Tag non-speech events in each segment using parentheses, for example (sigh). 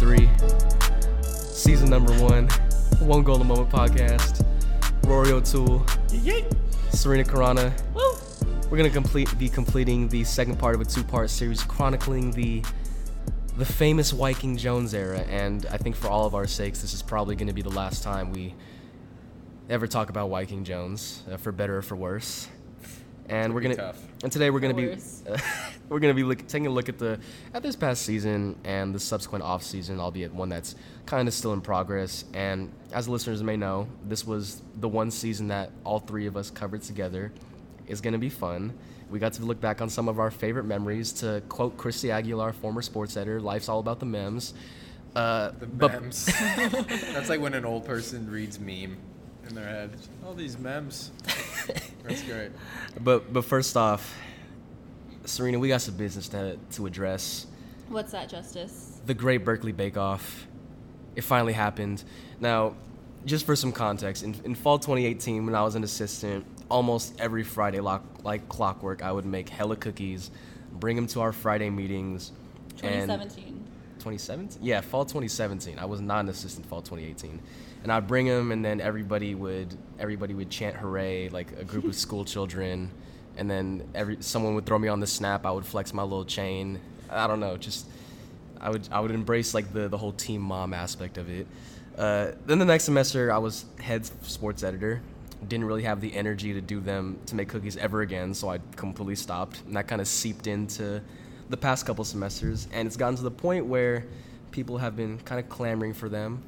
23, season number one, One Golden Moment podcast. Rory O'Toole, Surina Karana. We're gonna complete be completing the second part of a two-part series chronicling the the famous Wyking Jones era, and I think for all of our sakes, this is probably gonna be the last time we ever talk about Wyking Jones, uh, for better or for worse. And we're gonna tough. and today we're gonna For be worse. (laughs) we're gonna be look, taking a look at the at this past season and the subsequent off season, albeit one that's kind of still in progress. And as listeners may know, this was the one season that all three of us covered together. Is gonna be fun. We got to look back on some of our favorite memories. To quote Christy Aguilar, former sports editor, "Life's all about the memes." Uh, The but- memes. (laughs) That's like when an old person reads meme in their head. All these memes. (laughs) That's great. But but first off, Surina, we got some business to to address. What's that, Justice? the Great Berkeley Bake Off. It finally happened. Now, just for some context, in, in fall 2018, when I was an assistant, almost every Friday, like, like clockwork, I would make hella cookies, bring them to our Friday meetings. and- 2017. 2017? Yeah, fall 2017. I was not an assistant fall 2018. And I'd bring them, and then everybody would everybody would chant hooray, like a group of (laughs) school children. And then every someone would throw me on the snap. I would flex my little chain. I don't know, just I would I would embrace like the the whole team mom aspect of it. Uh, then the next semester, I was head sports editor. Didn't really have the energy to do them to make cookies ever again, so I completely stopped. And that kind of seeped into the past couple semesters, and it's gotten to the point where people have been kind of clamoring for them.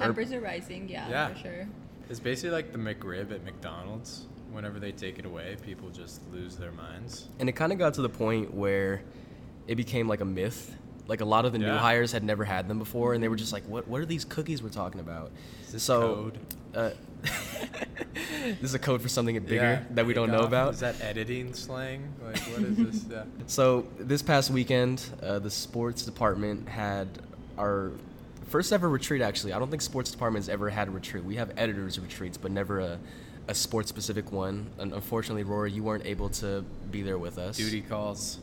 Or- Tempers are rising, yeah, Yeah. for sure. It's basically like the McRib at McDonald's. Whenever they take it away, people just lose their minds. And it kind of got to the point where it became like a myth. Like a lot of the new hires had never had them before, and they were just like, "What? What are these cookies we're talking about?" Is this so, code? Uh, (laughs) this is a code for something bigger Yeah, that we don't know about. Is that editing slang? Like, what is this? (laughs) Yeah. So this past weekend, uh, the sports department had our first ever retreat. Actually, I don't think sports departments ever had a retreat. We have editors retreats, but never a, a sports specific one. And unfortunately, Rory, you weren't able to be there with us. Duty calls.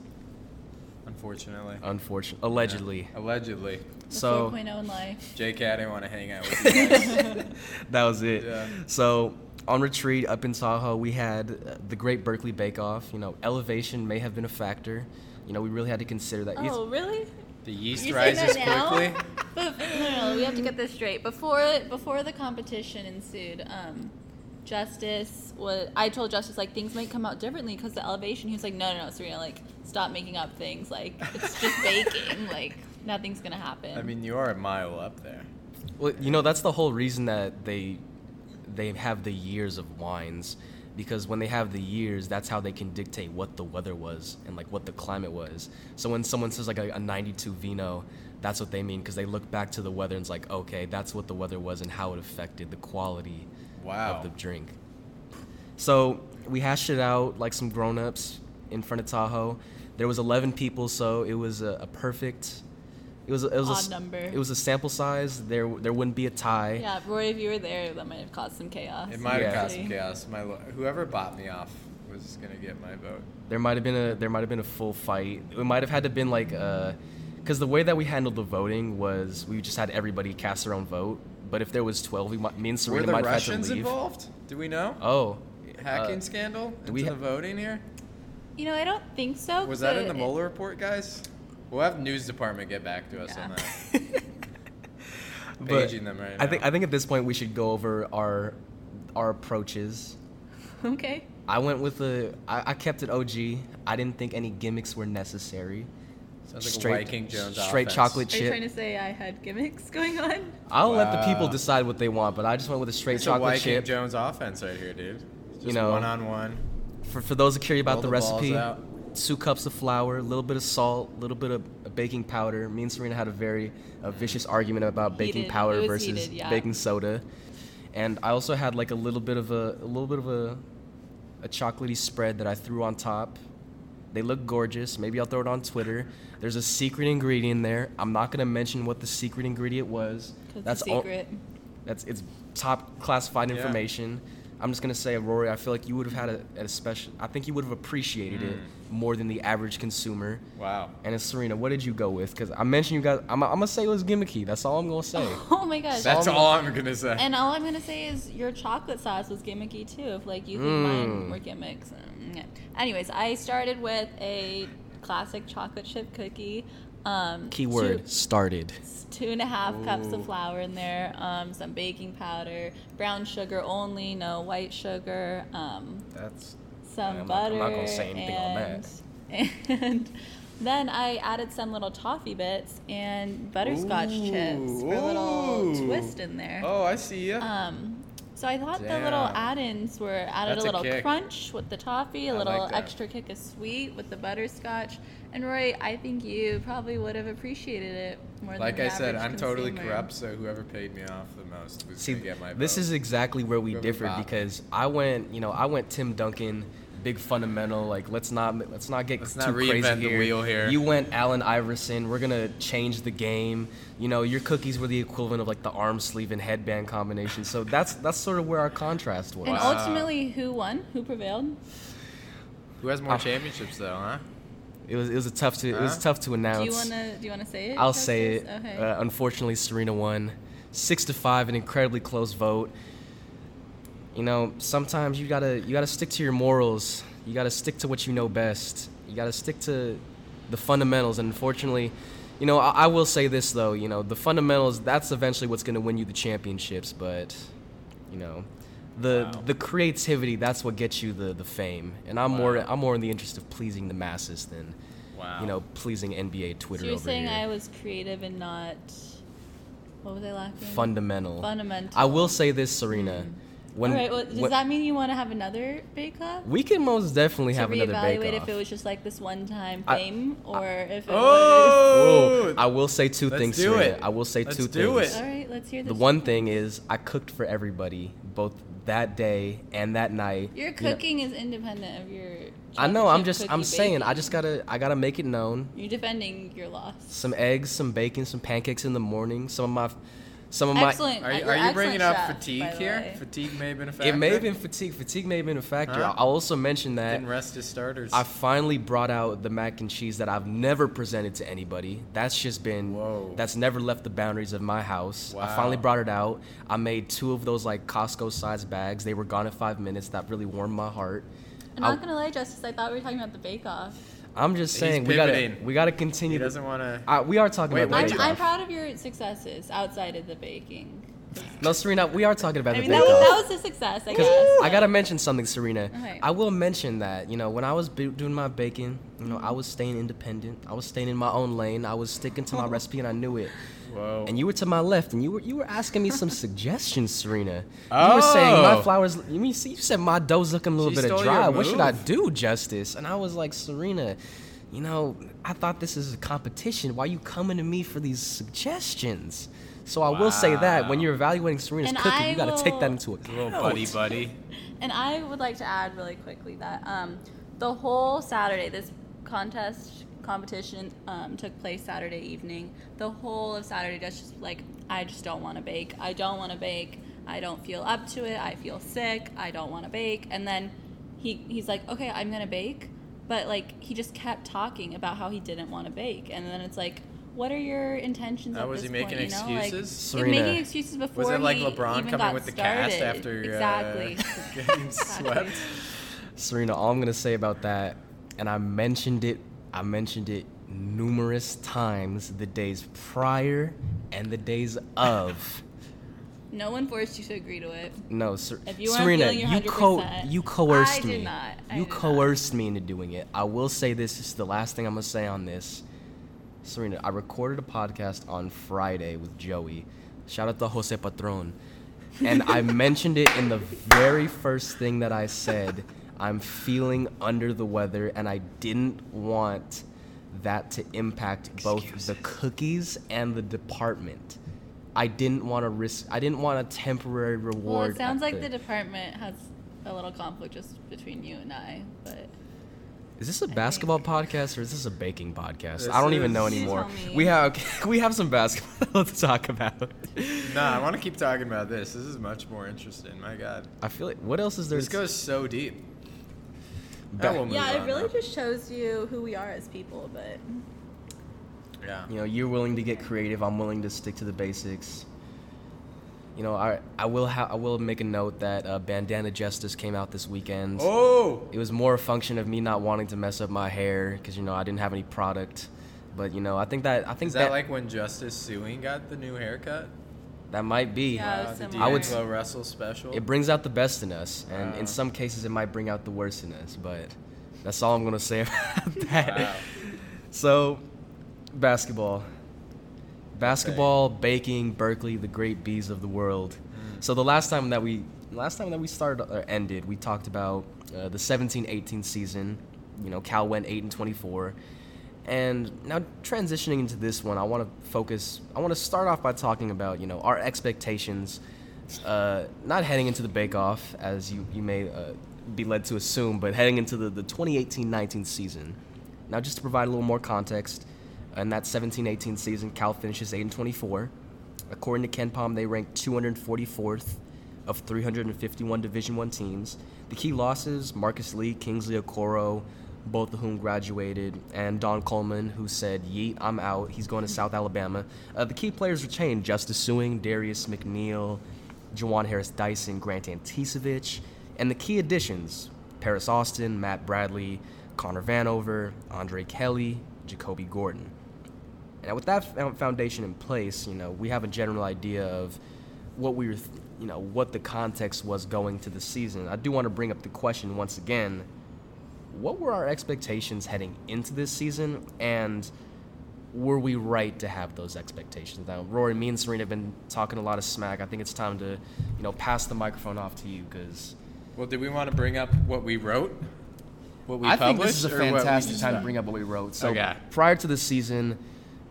Unfortunately. Unfortunately, allegedly. Yeah. Allegedly. The So 4.0 in life. JK, I didn't want to hang out with (laughs) you (laughs) that was it. Yeah. So on retreat up in Tahoe, we had uh, the Great Berkeley Bake Off. You know, elevation may have been a factor. You know, we really had to consider that. It's- Oh, really? The yeast You're rises that now? quickly. (laughs) No, no, no, we have to get this straight. Before before the competition ensued, um, Justice was. I told Justice like things might come out differently because the elevation. He was like, no, no, no, Surina, like stop making up things. Like it's just (laughs) baking. Like nothing's gonna happen. I mean, you are a mile up there. Well, you know that's the whole reason that they they have the years of wines because when they have the years, that's how they can dictate what the weather was and like what the climate was. So when someone says like a, a 92 vino, that's what they mean because they look back to the weather and it's like okay, that's what the weather was and how it affected the quality Wow. of the drink. So we hashed it out like some grown-ups in front of Tahoe. There was 11 people, so it was a, a perfect. It was a, it was a Odd s- number. It was a sample size. There there wouldn't be a tie. yeah, Roy, if you were there, that might have caused some chaos. It might have caused some chaos. My whoever bought me off was gonna get my vote. There might have been a there might have been a full fight. It might have had to been like uh, because the way that we handled the voting was we just had everybody cast their own vote. But if there was 12, we might, me and Were Surina the might have had Russians to leave. involved? Do we know? Oh, Hacking uh, scandal into we ha- the voting here? You know, I don't think so. Was that in but the it- Mueller report, guys? We'll have news department get back to us on that. (laughs) but Paging them right I think. I think at this point we should go over our our approaches. Okay. I went with the I, I kept it OG. I didn't think any gimmicks were necessary. Sounds like straight- a Wyking Jones straight offense. chocolate Are you trying to say I had gimmicks going on? I'll let the people decide what they want, but I just went with a straight It's a chocolate Wyking chip. Jones offense right here, dude. Just You know, one on one. For, for those that curious about Roll the, the recipe, out. Two cups of flour, a little bit of salt, a little bit of baking powder. Me and Surina had a very uh, vicious argument about baking powder versus heated, yeah. baking soda. And I also had like a little bit of a, a little bit of a, a chocolatey spread that I threw on top. They look gorgeous. Maybe I'll throw it on Twitter. There's a secret ingredient there. I'm not gonna mention what the secret ingredient was. That's it's a all- secret. that's it's top classified Yeah. information. I'm just gonna say, Rory, I feel like you would have had a, a special. I think you would have appreciated it more than the average consumer. Wow. And it's Surina. What did you go with? Because I mentioned you guys. I'm, I'm gonna say it was gimmicky. That's all I'm gonna say. (laughs) Oh my gosh. That's all all I'm gonna say. and all I'm gonna say is your chocolate sauce was gimmicky too. If like you think Mm. mine were gimmicks. um, yeah. Anyways, I started with a classic chocolate chip cookie. Um, Keyword two- started. two and a half cups of flour in there, um, some baking powder, brown sugar only, no white sugar, um, That's some I'm not- butter. I'm not gonna say anything on and, (laughs) And then I added some little toffee bits and butterscotch chips for a little twist in there. Oh, I see ya. Um, so I thought the little add-ins were added That's a a little kick. crunch with the toffee, a I little like extra kick of sweet with the butterscotch. And Roy, I think you probably would have appreciated it more like than I the said, I'm totally corrupt. So whoever paid me off the most was See, gonna get my vote. this is exactly where we Whoever differed because I went, you know, I went Tim Duncan, big fundamental. Like, let's not let's not get Let's too not crazy reinvent the here. wheel here. You went Allen Iverson. We're gonna change the game. You know, your cookies were the equivalent of like the arm sleeve and headband combination. So (laughs) that's that's sort of where our contrast was. And Wow. ultimately, who won? Who prevailed? Who has more Ah. championships though, huh? It was it was a tough to it was tough to announce. Do you wanna do you wanna say it? I'll say it. Okay. Uh, unfortunately, Surina won, six to five, an incredibly close vote. You know, sometimes you gotta you gotta stick to your morals. You gotta stick to what you know best. You gotta stick to the fundamentals. And unfortunately, you know, I, I will say this though. You know, the fundamentals that's eventually what's gonna win you the championships. But, you know. The, Wow. the creativity that's what gets you the, the fame and I'm more I'm more in the interest of pleasing the masses than Wow. you know pleasing NBA Twitter so you're over saying here. I was creative and not what was I lacking? fundamental. Fundamental. I will say this, Surina. Hmm. When, All right. Well, does when- that mean you want to have another bake off? we can most definitely have another bake off. reevaluate if it was just like this one time I- fame, or if it was. Oh, I will say 2 Let's things. do Surina. it. I will say Let's two do things. it. All right, let's hear this. The one thing is, I cooked for everybody, both that day and that night. Your You know- cooking is independent of your. I know. I'm just. I'm cookie saying. I just gotta. I gotta make it known. You're defending your loss. Some eggs, some bacon, some pancakes in the morning. Some of my, some of my. Excellent. Are you, You're you bringing up chef, fatigue here? way. Fatigue may have been a factor. It may have been fatigue. Fatigue may have been a factor. Huh? I'll also mention that Didn't rest his starters. I finally brought out the mac and cheese that I've never presented to anybody. That's just been Whoa. that's never left the boundaries of my house. Wow. I finally brought it out. I made two of those like Costco sized bags. They were gone in five minutes. That really warmed my heart. I'm I- not gonna lie, Justice. I thought we were talking about the bake off. I'm just saying we gotta we gotta continue. to- doesn't want to. Uh, we are talking Wait, about the I'm, I'm proud of your successes outside of the baking. No, Surina, we are talking about I the mean, bake that was, that was a success, I 'Cause guess. I gotta mention something, Surina. Okay. I will mention that you know when I was b- doing my baking, you know I was staying independent. I was staying in my own lane. I was sticking to my (laughs) recipe, and I knew it. Whoa. And you were to my left, and you were you were asking me some (laughs) suggestions, Surina. You were saying my Oh. flowers. You mean see, you said my dough's looking a little She bit of dry. What should I do, Justice? And I was like, Surina, you know, I thought this is a competition. Why are you coming to me for these suggestions? So I will say that when you're evaluating Surina's And cooking, I you got to take that into account. little buddy, buddy. And I would like to add really quickly that um, the whole Saturday, this contest competition um, took place Saturday evening. The whole of Saturday, just just like I just don't want to bake. I don't want to bake. I don't feel up to it. I feel sick. I don't want to bake. And then he he's like, okay, I'm gonna bake, but like he just kept talking about how he didn't want to bake, and then it's like. What are your intentions Uh, at was this he making point, you know? Like, excuses? making Surina. excuses before Was it like he LeBron even coming got with the cast started. after uh, exactly (laughs) (laughs) getting Exactly. swept? Surina, all I'm gonna say about that, and I mentioned it, I mentioned it numerous times the days prior and the days of. No one forced you to agree to it. No, Ser- If you Surina, you co- 100%, you coerced me. not. I you did not. coerced me into doing it. I will say this, this is the last thing I'm gonna say on this. Surina, I recorded a podcast on Friday with Joey. Shout out to Jose Patron. And I (laughs) mentioned it in the very first thing that I said. I'm feeling under the weather and I didn't want that to impact both the cookies and the department. I didn't want to risk I didn't want a temporary reward. Well, it sounds like the department has a little conflict just between you and I, but Is this a basketball podcast or is this a baking podcast? This I don't even know anymore. We have (laughs) we have some basketball (laughs) to talk about. Nah, I want to keep talking about this. This is much more interesting. My God, I feel like what else is there? this goes so deep. Ba- Ah, we'll move Yeah, it really though. just shows you who we are as people. But Yeah. You know, you're willing to get creative. I'm willing to stick to the basics. You know, I I will ha- I will make a note that uh, Bandana Justice came out this weekend. Oh. It was more a function of me not wanting to mess up my hair because you know I didn't have any product. But you know, I think that I think Is that like when Justice Sueing got the new haircut? That might be. Yeah, Wow, the similar. I would- D'Angelo Russell special. It brings out the best in us, and Wow. in some cases, it might bring out the worst in us. But that's all I'm gonna say (laughs) about that. Wow. So, basketball, basketball, baking, Berkeley, the great bees of the world. Mm. So the last time that we last time that we started or ended, we talked about uh, the 17-18 season. You know, Cal went eight and 24. And now transitioning into this one, I want to focus. I want to start off by talking about you know our expectations, uh, not heading into the Bake Off as you you may uh, be led to assume, but heading into the the 2018-19 season. Now, just to provide a little more context, in that 17-18 season, Cal finishes 8 and 24. According to KenPom, they ranked 244th of 351 Division One teams. The key losses: Marcus Lee, Kingsley Okoroh, both of whom graduated, and Don Coleman, who said, "Yeet, I'm out. He's going to South Alabama." Uh, the key players retained: Justice Sueing, Darius McNeil, Juwan Harris Dyson, Grant Anticevich, and the key additions: Paris Austin, Matt Bradley, Connor Vanover, Andre Kelly, Jacoby Gordon. And with that foundation in place, you know, we have a general idea of what we were, th- you know, what the context was going to the season. I do want to bring up the question once again: What were our expectations heading into this season, and were we right to have those expectations? Now, Rory, me and Surina have been talking a lot of smack. I think it's time to, you know, pass the microphone off to you because Well, did we want to bring up what we wrote? What we I think published? this is a or what we fantastic time to bring up what we wrote. So Okay. prior to the season,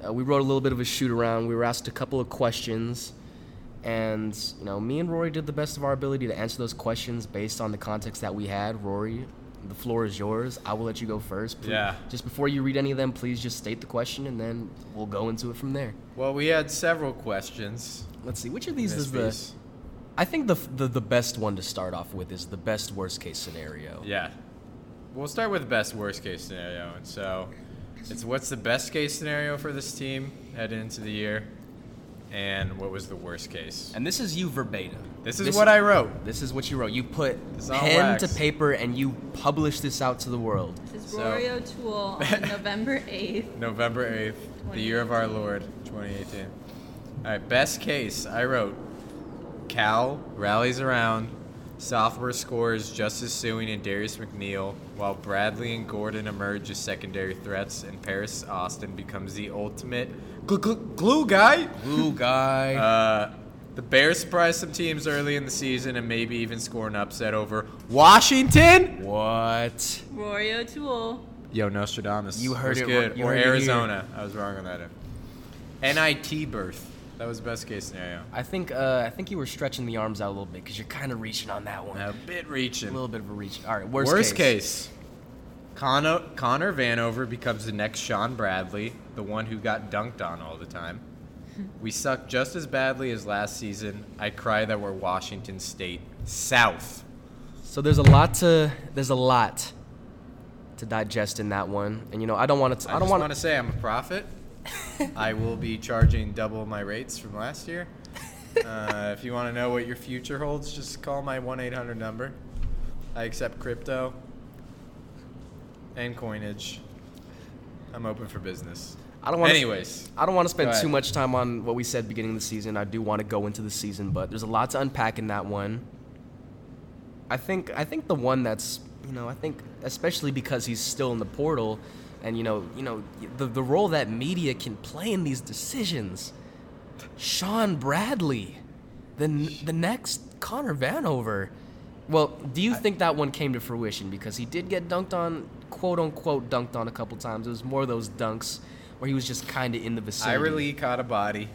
uh, we wrote a little bit of a shoot around. We were asked a couple of questions, and you know, me and Rory did the best of our ability to answer those questions based on the context that we had. Rory, the floor is yours. I will let you go first. Please- Yeah. Just before you read any of them, please just state the question, and then we'll go into it from there. Well, we had several questions. Let's see which of these is the. I think the, the the best one to start off with is the best worst case scenario. Yeah. We'll start with the best worst case scenario. And so it's what's the best case scenario for this team heading into the year? And what was the worst case? And this is you verbatim. This is what I wrote. This is what you wrote. You put It's on pen to paper and you published this out to the world. this is So- Rory O'Toole on (laughs) November eighth. November 8th, the year of our Lord, 2018. All right, best case, I wrote Cal rallies around, sophomore scores Justice Sueing and Darius McNeil, while Bradley and Gordon emerge as secondary threats, and Paris Austin becomes the ultimate glue, glue, glue guy. Blue guy. Uh, the Bears surprise some teams early in the season and maybe even score an upset over Washington. what? Rory O'Toole. Yo, Nostradamus. You heard was it- good. you or heard it. Arizona. I was wrong on that. NIT berth. That was best case scenario. I think uh, I think you were stretching the arms out a little bit because you're kind of reaching on that one. A bit reaching. A little bit of a reach. All right, worst, case. Worst, case. Connor, Connor Vanover becomes the next Shawn Bradley, the one who got dunked on all the time. We suck just as badly as last season. I cry that we're Washington State South. So there's a lot to there's a lot to digest in that one, and you know I don't want to I, I, don't want to say I'm a prophet. I will be charging double my rates from last year. (laughs) Uh, if you want to know what your future holds, just call my 1 800 number. I accept crypto and coinage. I'm open for business. I don't want Anyways, I don't want to spend too much time on what we said beginning of the season. I do want to go into the season, but there's a lot to unpack in that one. I think I think the one that's you know I think especially because he's still in the portal, and you know you know the the role that media can play in these decisions. Shawn Bradley, the the next Connor Vanover. Well, do you think that one came to fruition because he did get dunked on, quote unquote dunked on a couple times. It was more of those dunks where he was just kind of in the vicinity. Ira Lee caught a body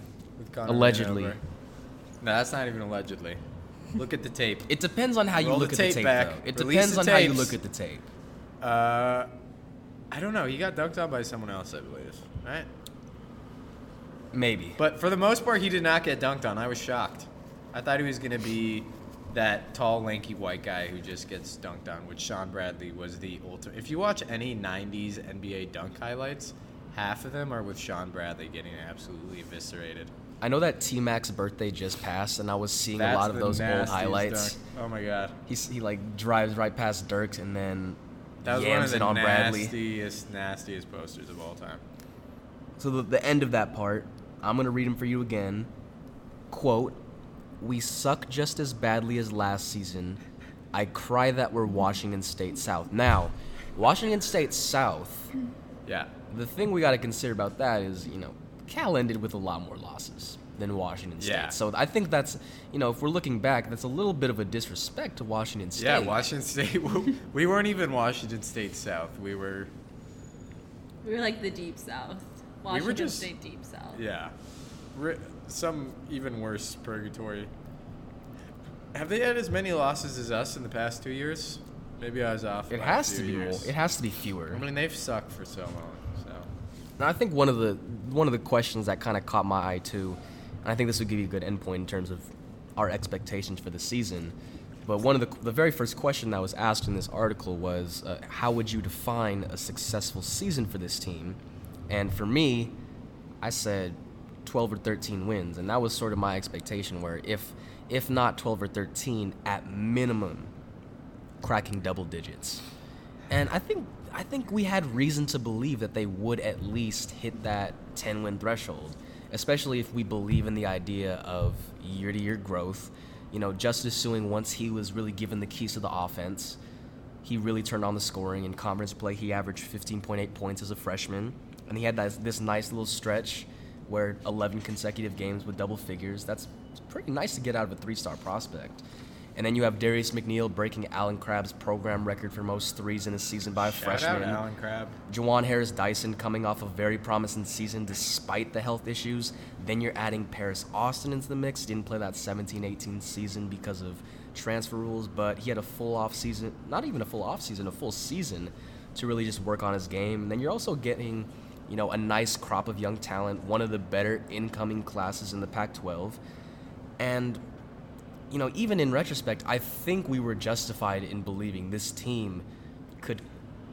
Allegedly. No, that's not even allegedly. Look at the tape. It depends on how you Roll look the at the tape tape, back. though. It depends on how you look at the tape. Uh, I don't know. He got dunked on by someone else, I believe. Right? Maybe. But for the most part, he did not get dunked on. I was shocked. I thought he was going to be that tall, lanky white guy who just gets dunked on, which Shawn Bradley was the ultimate. If you watch any 90s NBA dunk highlights, half of them are with Shawn Bradley getting absolutely eviscerated. I know that T Mac's birthday just passed, and I was seeing That's a lot of those old highlights. dunk. Oh my god. He's, he like drives right past Dirks and then That was one yams of the Bradley. nastiest, nastiest posters of all time. So the, the end of that part, I'm gonna read them for you again. Quote: "We suck just as badly as last season. I cry that we're Washington State South. Now, Washington State South. Yeah. The thing we got to consider about that is, you know, Cal ended with a lot more losses than Washington State. Yeah. So I think that's, you know, if we're looking back, that's a little bit of a disrespect to Washington State. Yeah, Washington State. (laughs) we weren't even Washington State South. We were, We were like the deep south. We were Washington just- State deep south. yeah, Ri- some even worse purgatory. Have they had as many losses as us in the past two years? Maybe I was off. It has to be years. It has to be fewer. I mean, they've sucked for so long. So And I think one of the one of the questions that kind of caught my eye too, and I think this would give you a good endpoint in terms of our expectations for the season. But one of the the very first question that was asked in this article was, uh, how would you define a successful season for this team? And for me, I said 12 or 13 wins, and that was sort of my expectation. Where if if not 12 or 13, at minimum, cracking double digits. And I think I think we had reason to believe that they would at least hit that 10 win threshold, especially if we believe in the idea of year to year growth. You know, Justice Sueing once he was really given the keys to the offense, he really turned on the scoring in conference play. He averaged 15.8 points as a freshman, and he had that, this nice little stretch where 11 consecutive games with double figures. That's pretty nice to get out of a three-star prospect. And then you have Darius McNeil breaking Allen Crabbe's program record for most threes in a season by a shout freshman. out Allen Crabbe. Juwan Harris Dyson coming off a very promising season despite the health issues. Then you're adding Paris Austin into the mix. Didn't play that 17 18 season because of transfer rules, but he had a full off season, not even a full off season, a full season to really just work on his game. And then you're also getting, you know, a nice crop of young talent, one of the better incoming classes in the Pac 12. And you know, even in retrospect, I think we were justified in believing this team could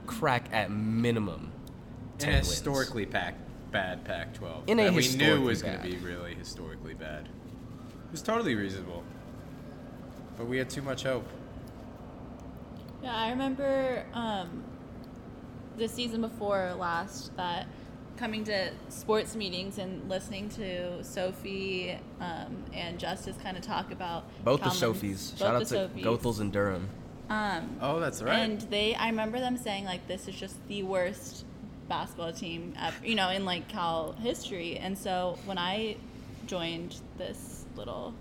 crack at minimum In 10 a wins. historically pack, bad Pac-12 In a that we knew historically was going to be really historically bad. It was totally reasonable, but we had too much hope. Yeah, I remember um, the season before last that coming to sports meetings and listening to Sophie um, and Justice kind of talk about Both the Sophies. both Shout out the to Sophies. Goethals and Durham. Um, Oh, that's right. And they, I remember them saying like, "This is just the worst basketball team, ever, you know, in like Cal history." And so when I joined this little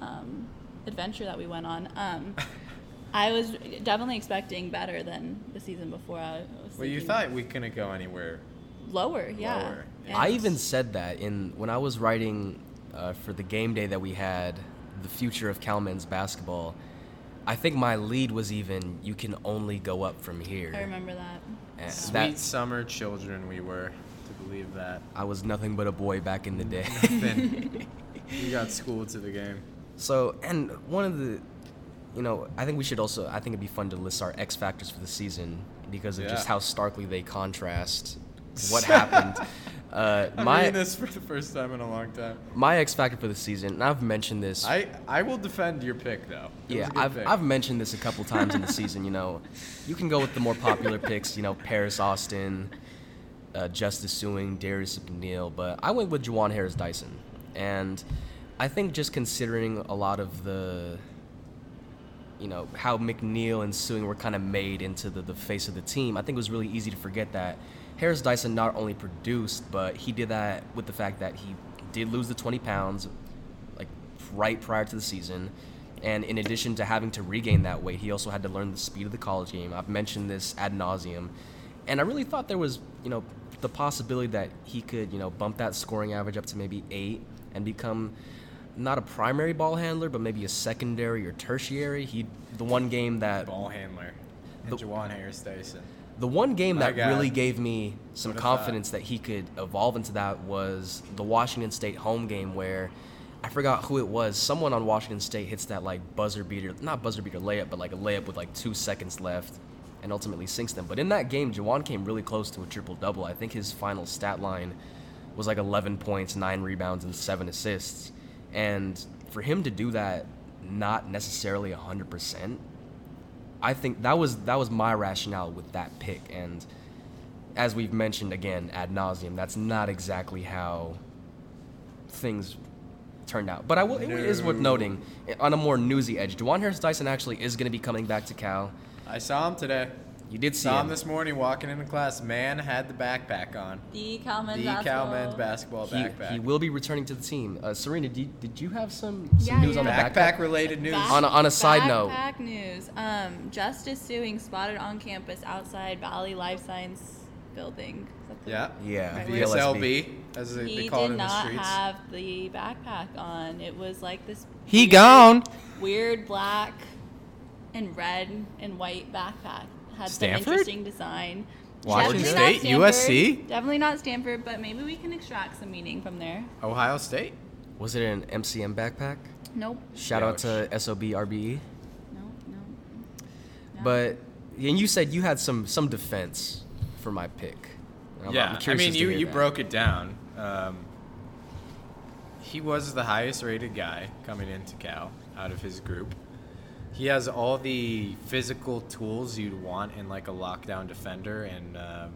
um, adventure that we went on, um, (laughs) I was definitely expecting better than the season before. I was well, you thought we couldn't go anywhere. Lower, yeah. Lower, yeah. I even said that in when I was writing uh, for the game day that we had, the future of Cal men's basketball. I think my lead was even you can only go up from here. I remember that. And Sweet that summer children we were to believe that. I was nothing but a boy back in the day. (laughs) then (laughs) you got schooled to the game. So, and one of the, you know, I think we should also, I think it'd be fun to list our X factors for the season because of just how starkly they contrast what happened. (laughs) Uh, I'm my this for the first time in a long time. my X factor for the season, and I've mentioned this. I I will defend your pick though. It yeah, I've, pick. I've mentioned this a couple times in the (laughs) season. You know, you can go with the more popular picks. You know, Paris Austin, uh, Justice Sueing, Darius McNeil, but I went with Juwan Harris Dyson, and I think just considering a lot of the, you know, how McNeil and Sueing were kind of made into the, the face of the team, I think it was really easy to forget that Harris Dyson not only produced, but he did that with the fact that he did lose the 20 pounds, like right prior to the season. And in addition to having to regain that weight, he also had to learn the speed of the college game. I've mentioned this ad nauseum. And I really thought there was, you know, the possibility that he could, you know, bump that scoring average up to maybe eight and become not a primary ball handler, but maybe a secondary or tertiary. He, the one game that ball handler. And The- Juwan Harris Dyson. The one game that really gave me some confidence that he could evolve into that was the Washington State home game where I forgot who it was. Someone on Washington State hits that like buzzer beater, not buzzer beater layup, but like a layup with like two seconds left and ultimately sinks them. But in that game, Juwan came really close to a triple double. I think his final stat line was like 11 points, 9 rebounds, and 7 assists. And for him to do that, not necessarily 100%, I think that was that was my rationale with that pick. And as we've mentioned again ad nauseum, that's not exactly how things turned out. But I will, it is worth noting on a more newsy edge, Juwan Harris Dyson actually is going to be coming back to Cal. I saw him today. You did see Saw him him. this morning walking into class. Man had the backpack on. The Cal men's The basketball. Cal men's basketball He, backpack. he will be returning to the team. Uh, Surina, did, did you have some, some Yeah, news on the yeah. backpack? backpack related news. Back- On a- on a side note. Backpack news. Um, Justice Sueing spotted on campus outside Valley Life Science Building. Is the- Yeah. Yeah, Right. VSLB, as they, they He call it did in the not have the backpack on. It was like this he weird- gone. weird black and red and white backpack. Had Stanford? some interesting design. Washington Definitely State? Stanford. USC? Definitely not Stanford, but maybe we can extract some meaning from there. Ohio State. Was it an MCM backpack? Nope. Shout Yeah, out to SOB RBE. No, no. no. But and you said you had some some defense for my pick. I'm- yeah, I'm I mean, you, you that. broke it down. Um, he was the highest rated guy coming into Cal out of his group. He has all the physical tools you'd want in like a lockdown defender and um,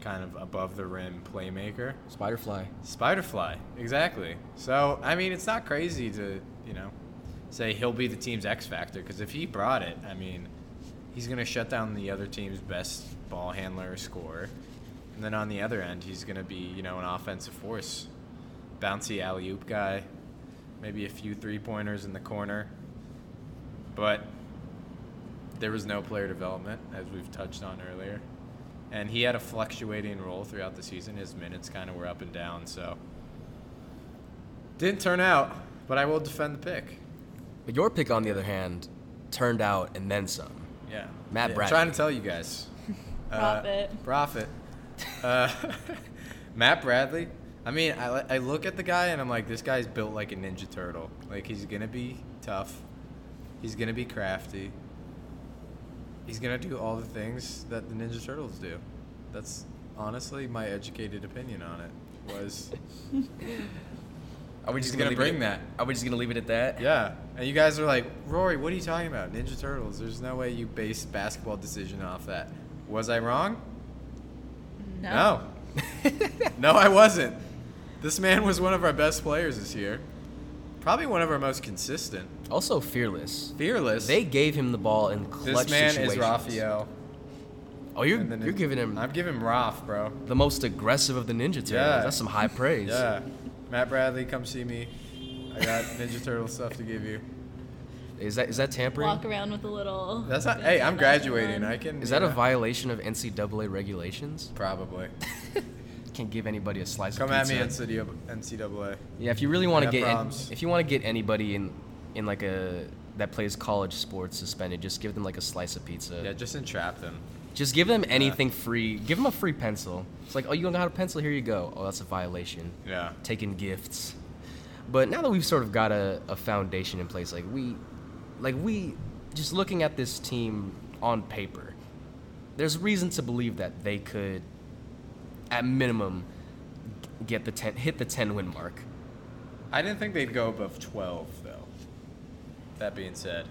kind of above the rim playmaker. Spiderfly. Spiderfly, exactly. So I mean, it's not crazy to you know say he'll be the team's X factor because if he brought it, I mean, he's gonna shut down the other team's best ball handler or scorer, and then on the other end, he's gonna be you know an offensive force, bouncy alley oop guy, maybe a few three pointers in the corner, but there was no player development as we've touched on earlier. And he had a fluctuating role throughout the season. His minutes kind of were up and down, so didn't turn out. But I will defend the pick. But your pick, on the other hand, turned out and then some. Yeah, Matt yeah, I'm trying to tell you guys. (laughs) Profit. Uh, profit. (laughs) Uh, Matt Bradley. I mean, I, I look at the guy and I'm like, this guy's built like a Ninja Turtle. Like he's gonna be tough. He's gonna be crafty. He's gonna do all the things that the Ninja Turtles do. That's honestly my educated opinion on it. Was (laughs) Are we He's just gonna bring it, that. Are we just gonna leave it at that? yeah, and you guys are like, Rory, what are you talking about? Ninja Turtles. There's no way you base basketball decision off that. Was I wrong? No. No. (laughs) no, I wasn't. This man was one of our best players this year. Probably one of our most consistent. Also fearless. Fearless. They gave him the ball in clutch this man situations. is Raphael. Oh, you're And you're it- giving him I'm giving Raph, bro. the most aggressive of the Ninja Turtles. Yeah. That's some high praise. (laughs) Yeah. Matt Bradley, come see me. I got Ninja Turtle stuff to give you. Is that is that tampering? Walk around with a little. That's not. Hey, I'm graduating. I can. Is you that a violation of NCAA regulations? Probably. (laughs) Can't give anybody a slice Come of pizza. Come at me, NCAA. NCAA. Yeah, if you really want to get problems. if you want to get anybody in in like a that plays college sports suspended, just give them like a slice of pizza. Yeah, just entrap them. Just give them anything free. Give them a free pencil. It's like, oh, you don't got a pencil? Here you go. Oh, that's a violation. Yeah. Taking gifts. But now that we've sort of got a, a foundation in place, like we, like we, just looking at this team on paper, there's reason to believe that they could, at minimum, get the ten, hit the ten win mark. I didn't think they'd go above 12, though. That being said,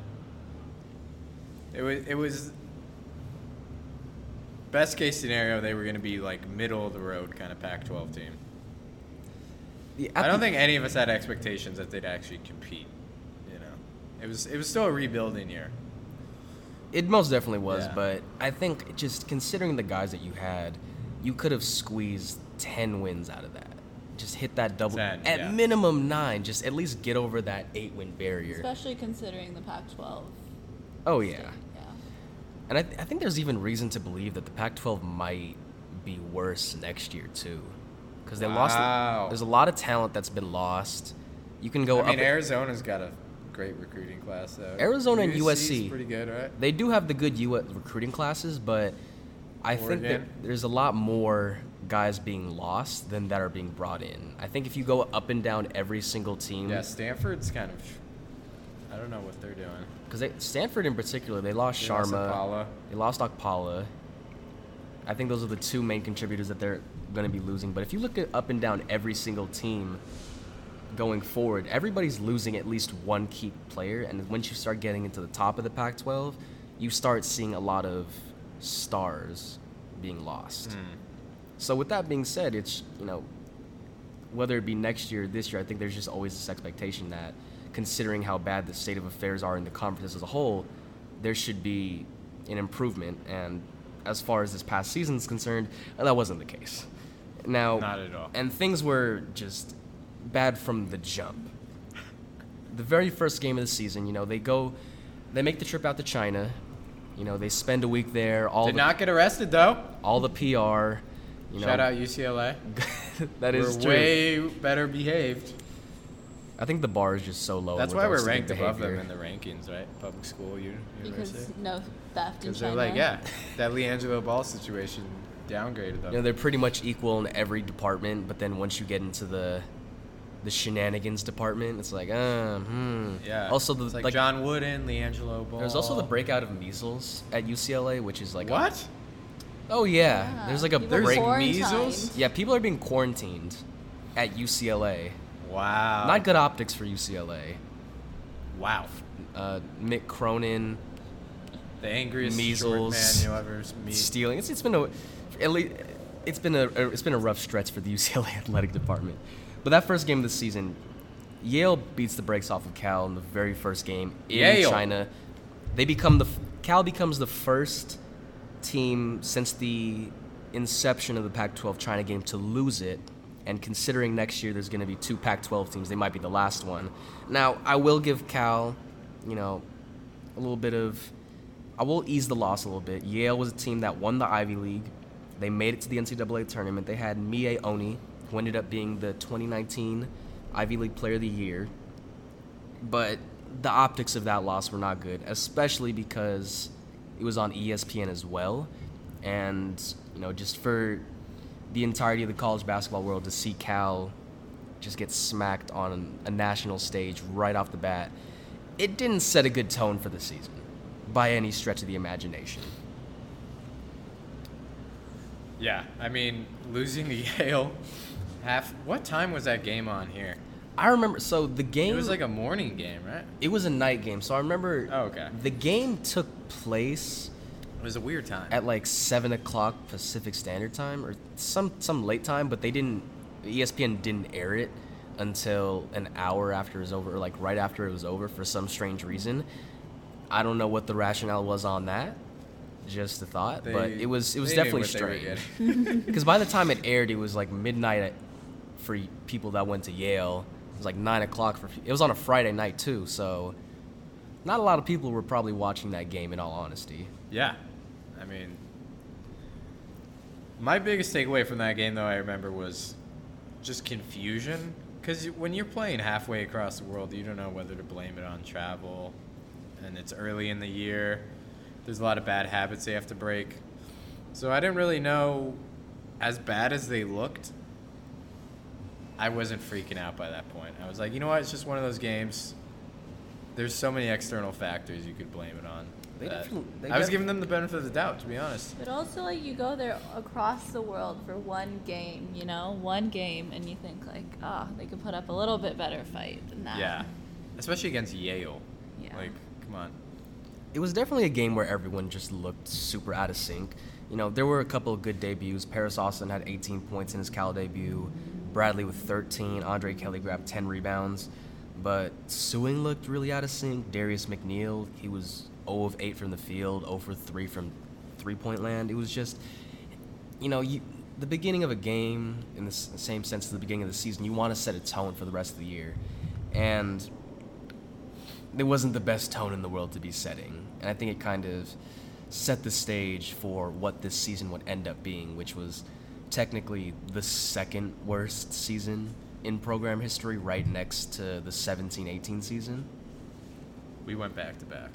it was it was best case scenario. They were going to be like middle of the road kind of Pac-12 team. Yeah, I don't think any of us had expectations that they'd actually compete. You know, it was it was still a rebuilding year. It most definitely was, Yeah. but I think just considering the guys that you had, you could have squeezed ten wins out of that. Just hit that double 10, at yeah. minimum nine. Just at least get over that eight win barrier. Especially considering the Pac-12. Oh yeah, Yeah. and I, th- I think there's even reason to believe that the Pac-12 might be worse next year too, because they lost. Wow. There's a lot of talent that's been lost. You can go I mean. Arizona's got a great recruiting class though. Arizona and USC. pretty good, right? They do have the good U.S. recruiting classes, but I think that there's a lot more guys being lost than that are being brought in. I think if you go up and down every single team, Yeah, Stanford's kind of. I don't know what they're doing. because Stanford in particular, they lost They Sharma, Apala. they lost Okpala. I think those are the two main contributors that they're going to be losing. But if you look at up and down every single team going forward, everybody's losing at least one key player. And once you start getting into the top of the Pac 12, you start seeing a lot of stars being lost. Hmm. So with that being said, it's you know whether it be next year or this year, I think there's just always this expectation that considering how bad the state of affairs are in the conference as a whole, there should be an improvement. And as far as this past season is concerned, that wasn't the case. Now, Not at all. And things were just bad from the jump. The very first game of the season, you know, they go, they make the trip out to China. You know, they spend a week there. All Did the, not get arrested though. all the PR. You know, Shout out UCLA. (laughs) that is we're true. way better behaved. I think the bar is just so low. That's why we're to good ranked above them in the rankings, right? Public school, uni- Because no theft in Because they're like, yeah, that LiAngelo Ball situation downgraded them. You know, they're pretty much equal in every department, but then once you get into the the shenanigans department, it's like, uh, hmm. yeah. Also, the It's like, like, John Wooden, LiAngelo Ball. there's also the breakout of measles at UCLA, which is like a- What? oh yeah, Yeah, there's like a people break. measles? Yeah, people are being quarantined at UCLA. Wow. Not good optics for UCLA. Wow. Uh, Mick Cronin The angriest Measles, man you'll ever meet. stealing. It's, it's been a at least it's been a, a it's been a rough stretch for the UCLA (laughs) athletic department. But that first game of the season, Yale beats the brakes off of Cal in the very first game in Yale. China. They become the Cal becomes the first team since the inception of the Pac-12 China game to lose it. And considering next year there's going to be two Pac-12 teams, they might be the last one. Now I will give Cal, you know, a little bit of I will ease the loss a little bit. Yale was a team that won the Ivy League. They made it to the NCAA tournament. They had Miye Oni, who ended up being the 2019 Ivy League Player of the Year. But the optics of that loss were not good, especially because it was on ESPN as well. And, you know, just for the entirety of the college basketball world to see Cal just get smacked on a national stage right off the bat, it didn't set a good tone for the season by any stretch of the imagination. Yeah, I mean, losing to (laughs) Yale. Half. What time was that game on here? I remember, so the game It was like a morning game, right? it was a night game. So I remember Oh, okay. the game took place It was a weird time. at like seven o'clock Pacific Standard Time or some some late time, but they didn't. ESPN didn't air it until an hour after it was over, or like right after it was over for some strange reason. I don't know what the rationale was on that. Just a thought, but it was it was definitely they strange. Because (laughs) by the time it aired, it was like midnight at, for people that went to Yale. It was like nine o'clock for. It was on a Friday night too, so not a lot of people were probably watching that game. In all honesty, Yeah. I mean, my biggest takeaway from that game, though, I remember was just confusion. Because when you're playing halfway across the world, you don't know whether to blame it on travel. And it's early in the year. There's a lot of bad habits they have to break. So I didn't really know, as bad as they looked, I wasn't freaking out by that point. I was like, you know what? It's just one of those games. There's so many external factors you could blame it on. They definitely- they I was giving them the benefit of the doubt, to be honest. But also, like, you go there across the world for one game, you know, one game, and you think, like, ah, they could put up a little bit better fight than that. Yeah, especially against Yale. Yeah. Like, come on. it was definitely a game where everyone just looked super out of sync. You know, there were a couple of good debuts. Paris Austin had 18 points in his Cal debut. Bradley with 13. Andre Kelly grabbed 10 rebounds. But Sueing looked really out of sync. Darius McNeil, he was 0 of 8 from the field, 0 for 3 from three point land. It was just, you know, you, the beginning of a game, in the same sense as the beginning of the season, you want to set a tone for the rest of the year. And it wasn't the best tone in the world to be setting. And I think it kind of set the stage for what this season would end up being, which was technically the second worst season in program history, right next to the 17 18 season. We went back to back.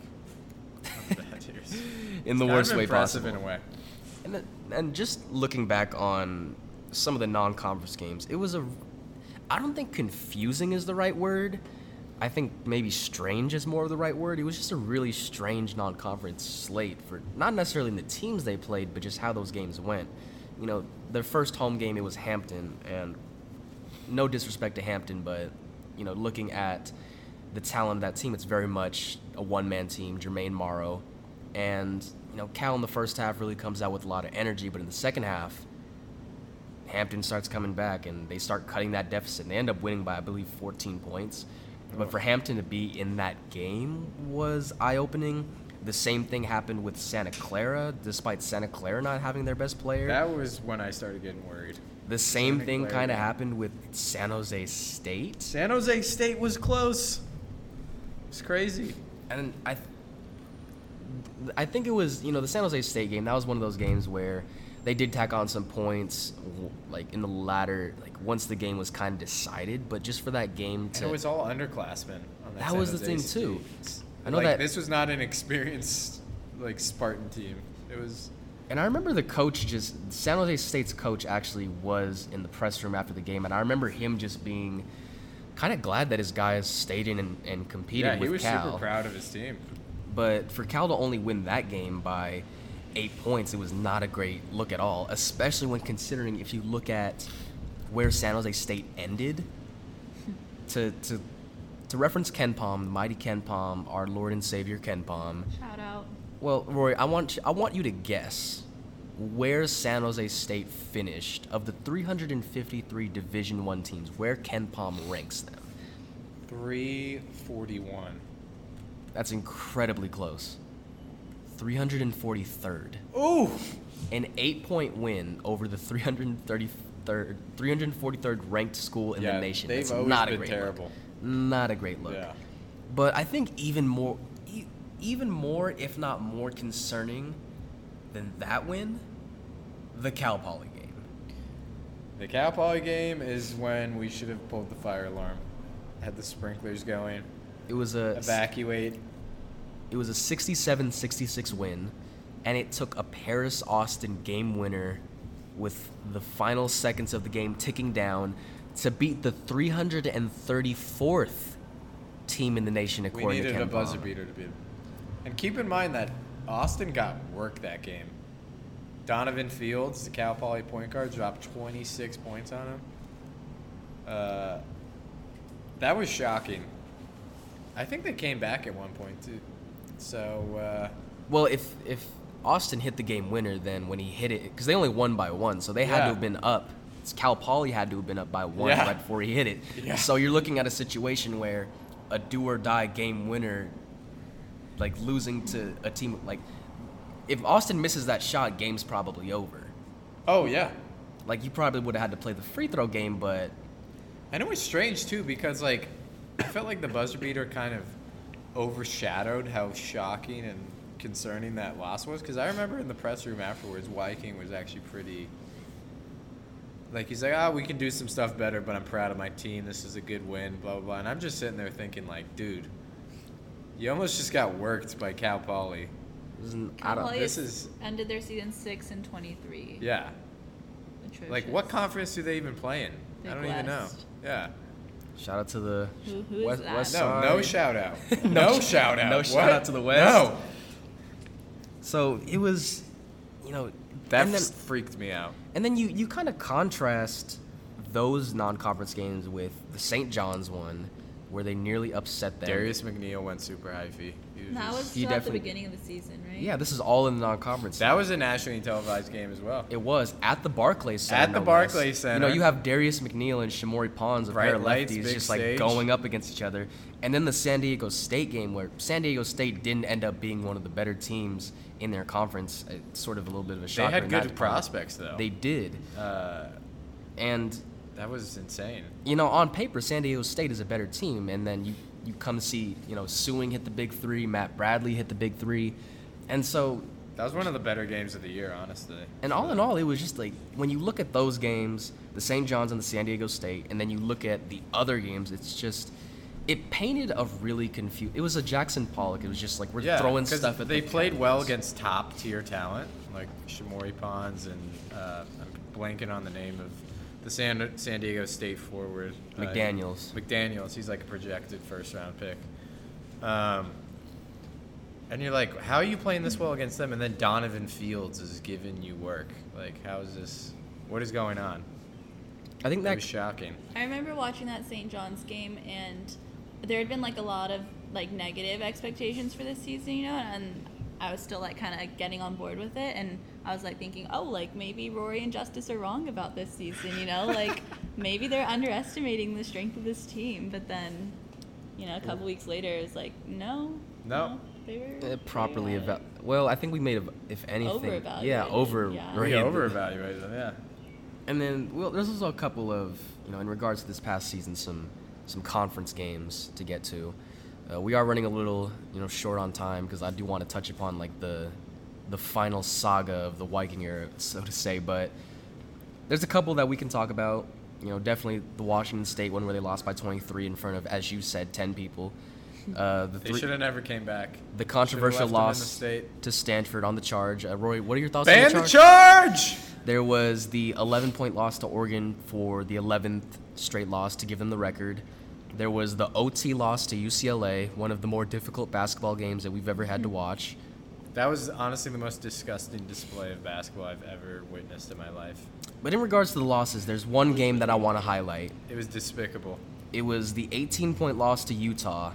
(laughs) In the worst way possible. in a way. And the, and just looking back on some of the non-conference games, it was a. I don't think confusing is the right word. I think maybe strange is more of the right word. It was just a really strange non-conference slate for not necessarily in the teams they played, but just how those games went. You know, their first home game it was Hampton, and no disrespect to Hampton, but you know, looking at the talent of that team, it's very much a one-man team. Jermaine Marrow, and you know, Cal in the first half really comes out with a lot of energy, but in the second half, Hampton starts coming back and they start cutting that deficit. And they end up winning by, I believe, 14 points. But oh. for Hampton to be in that game was eye opening. The same thing happened with Santa Clara, despite Santa Clara not having their best player. That was when I started getting worried. the same Santa thing kind of happened with San Jose State. San Jose State was close. It's crazy. and I, I think it was you know the San Jose State game. That was one of those games where they did tack on some points, like in the latter, like once the game was kind of decided. But just for that game And to, it was all underclassmen. On that, That San was the thing, State. too. I know like, that- this was not an experienced like Spartan team. It was and I remember the coach just San Jose State's coach actually was in the press room after the game, and I remember him just being kind of glad that his guys stayed in and, and competed yeah. with He was Cal. super proud of his team. But for Cal to only win that game by eight points, it was not a great look at all, especially when considering if you look at where San Jose State ended. to, to, to reference KenPom, the mighty KenPom, our Lord and Savior KenPom. Shout out. Well, Roy, I want, I want you to guess where San Jose State finished of the 353 Division One teams, where KenPom ranks them. Three forty-one. That's incredibly close. 343rd. Ooh. an eight point win over the 333rd, 343rd ranked school in yeah, the nation. They've That's always not a been great terrible. look. Not a great look. Yeah. But I think even more, e- even more, if not more concerning than that win, the Cal Poly game. The Cal Poly game is when we should have pulled the fire alarm, had the sprinklers going, It was a evacuate. it was a 67-66 win, and it took a Paris Austin game winner with the final seconds of the game ticking down to beat the 334th team in the nation We according to needed Ken a buzzer Palm. beater to beat. And keep in mind that Austin got work that game. Donovan Fields, the Cal Poly point guard, dropped 26 points on him. Uh, that was shocking. I think they came back at one point too. So uh, Well, if if Austin hit the game winner, then when he hit it, because they only won by one, so they had to have been up. Cal Poly had to have been up by one Yeah. right before he hit it. Yeah. So you're looking at a situation where a do or die game winner, like losing to a team like, if Austin misses that shot, game's probably over. oh yeah, Like you probably would have had to play the free throw game, but and it was strange too because like I felt like the buzzer beater kind of overshadowed how shocking and concerning that loss was. Because I remember in the press room afterwards, Wyking was actually pretty. Like he's like, ah, we can do some stuff better, but I'm proud of my team. This is a good win, blah blah blah. And I'm just sitting there thinking, like, dude, you almost just got worked by Cal Poly. it was I Cal don't. Poly this is- ended their season six and twenty three. Yeah, like what conference do they even play in? I don't even know. Yeah. Shout out to the Who- who is West, that? West No, no shout out. (laughs) No no shout out. no What? shout out to the West. No. So it was, you know, That then, freaked me out. And then you you kind of contrast those non-conference games with the St. John's one, where they nearly upset them. Darius McNeill went super hyphy. He was That was He still at the beginning of the season, right? Yeah, this is all in the non-conference. that was a nationally televised game as well. It was at the Barclays Center. At the no Barclays less. Center. You know, you have Darius McNeill and Shamorie Ponds, a Bright pair of lights, lefties, big just like stage. going up against each other. And then the San Diego State game, where San Diego State didn't end up being one of the better teams in their conference. It's sort of a little bit of a They shocker. had in good prospects though. They did, uh, and that was insane. you know, on paper, San Diego State is a better team, and then you you come see, you know, Sueing hit the big three, Matt Bradley hit the big three, and so That was one of the better games of the year, honestly. And all in all, it was just like when you look at those games, the St. John's and the San Diego State, and then you look at the other games, it's just it painted a really confused. It was a Jackson Pollock. It was just like we're yeah, throwing stuff at. The. They the played well against top tier talent, like Shamorie Ponds and uh, I'm blanking on the name of the San San Diego State forward uh, McDaniels. McDaniels. He's like a projected first round pick. Um, and you're like, how are you playing this well against them? And then Donovan Fields is giving you work. Like, how is this? What is going on? I think That that was shocking. I remember watching that St. John's game, and there had been like a lot of like negative expectations for this season, you know, and I was still like kind of getting on board with it, and I was like thinking, oh, like maybe Rory and Justice are wrong about this season, you know, like (laughs) maybe they're underestimating the strength of this team, but then, you know, a couple weeks later, it's like no, No. they were uh, properly they were- eva- well, I think we made a, if anything, yeah, Over-evaluated, over yeah. We over evaluated them, yeah. And then well, there's also a couple of you know in regards to this past season some some conference games to get to. Uh, we are running a little you know short on time because I do want to touch upon like the the final saga of the Wyking era, so to say. But there's a couple that we can talk about. You know, definitely the Washington State one where they lost by 23 in front of, as you said, 10 people. Uh, the They three, should have never came back. the controversial left the loss state. to Stanford on the charge. Uh, Roy, what are your thoughts Ban on the the charge? charge! There was the 11 point loss to Oregon for the 11th straight loss to give them the record. There was the OT loss to UCLA, one of the more difficult basketball games that we've ever had to watch. That was honestly the most disgusting display of basketball I've ever witnessed in my life. But in regards to the losses, there's one game that I want to highlight. It was despicable. It was the 18 point loss to Utah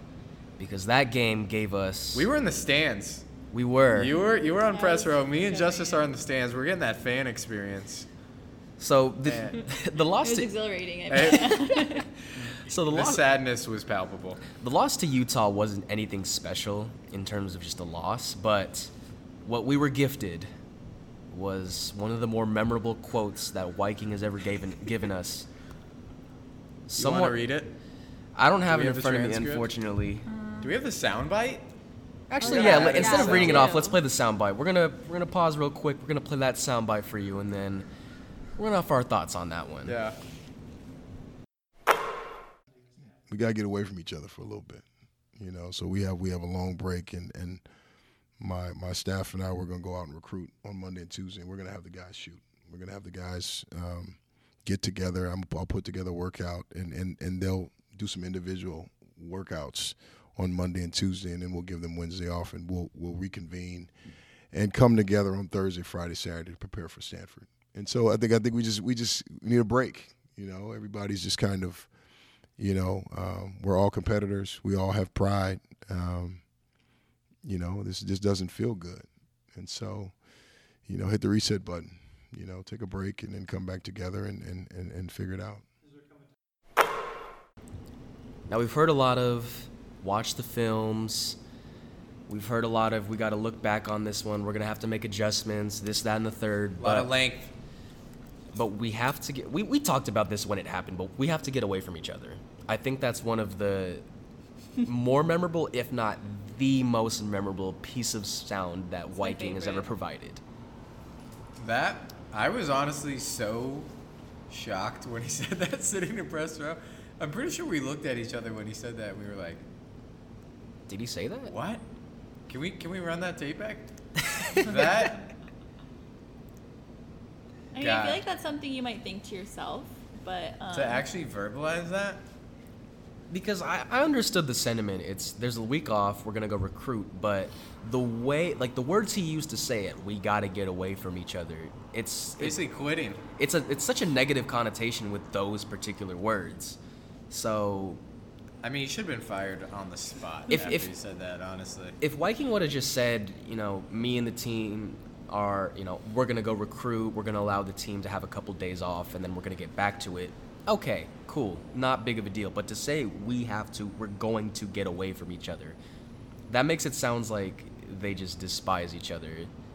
because that game gave us. We were in the stands. We were. You were you were on Yeah, press row. Me and Justice are in the stands. We're getting that fan experience. so the, Man. (laughs) the It loss was to, exhilarating. I Hey. (laughs) bet. so the The loss sadness was palpable. The loss to Utah wasn't anything special in terms of just a loss, but what we were gifted was one of the more memorable quotes that Wyking has ever given given us. You want to read it? I don't have we it in the front of me, transcript? unfortunately. Do we have the sound bite? Actually, Oh, yeah. yeah, let- instead of reading it off, let's play the soundbite. We're gonna we're gonna pause real quick. We're gonna play that soundbite for you, and then we're gonna offer our thoughts on that one. Yeah. We gotta get away from each other for a little bit, you know. So we have we have a long break, and and my my staff and I we're gonna go out and recruit on Monday and Tuesday, and we're gonna have the guys shoot. We're gonna have the guys um, get together. I'm, I'll put together a workout, and and and they'll do some individual workouts on Monday and Tuesday, and then we'll give them Wednesday off, and we'll we'll reconvene and come together on Thursday, Friday, Saturday to prepare for Stanford. And so I think I think we just we just need a break. You know, everybody's just kind of you know, um, we're all competitors. We all have pride. Um, you know, this just doesn't feel good, and so, you know, hit the reset button. You know, take a break and then come back together and and, and, and figure it out. Now we've heard a lot of watch the films. We've heard a lot of we got to look back on this one. We're gonna have to make adjustments. This, that, and the third. A lot but- of length. but we have to get we, we talked about this when it happened but we have to get away from each other i think that's one of the more memorable if not the most memorable piece of sound that my Wyking has ever provided That I was honestly so shocked when he (laughs) said that sitting in press row. I'm pretty sure we looked at each other when he said that. and We were like, did he say that "What? Can we can we run that tape back?" (laughs) that I mean, I feel like that's something you might think to yourself, but um, to actually verbalize that. Because I, I understood the sentiment it's there's a week off we're gonna go recruit but the way like the words he used to say it we gotta get away from each other it's Basically quitting. it's a it's such a negative connotation with those particular words so I mean, he should have been fired on the spot If- after if- he said that. Honestly, if Wyking would have just said, you know, me and the team are, you know, we're gonna go recruit, we're gonna allow the team to have a couple days off, and then we're gonna get back to it. Okay, cool, not big of a deal. But to say we have to, we're going to get away from each other, that makes it sounds like they just despise each other.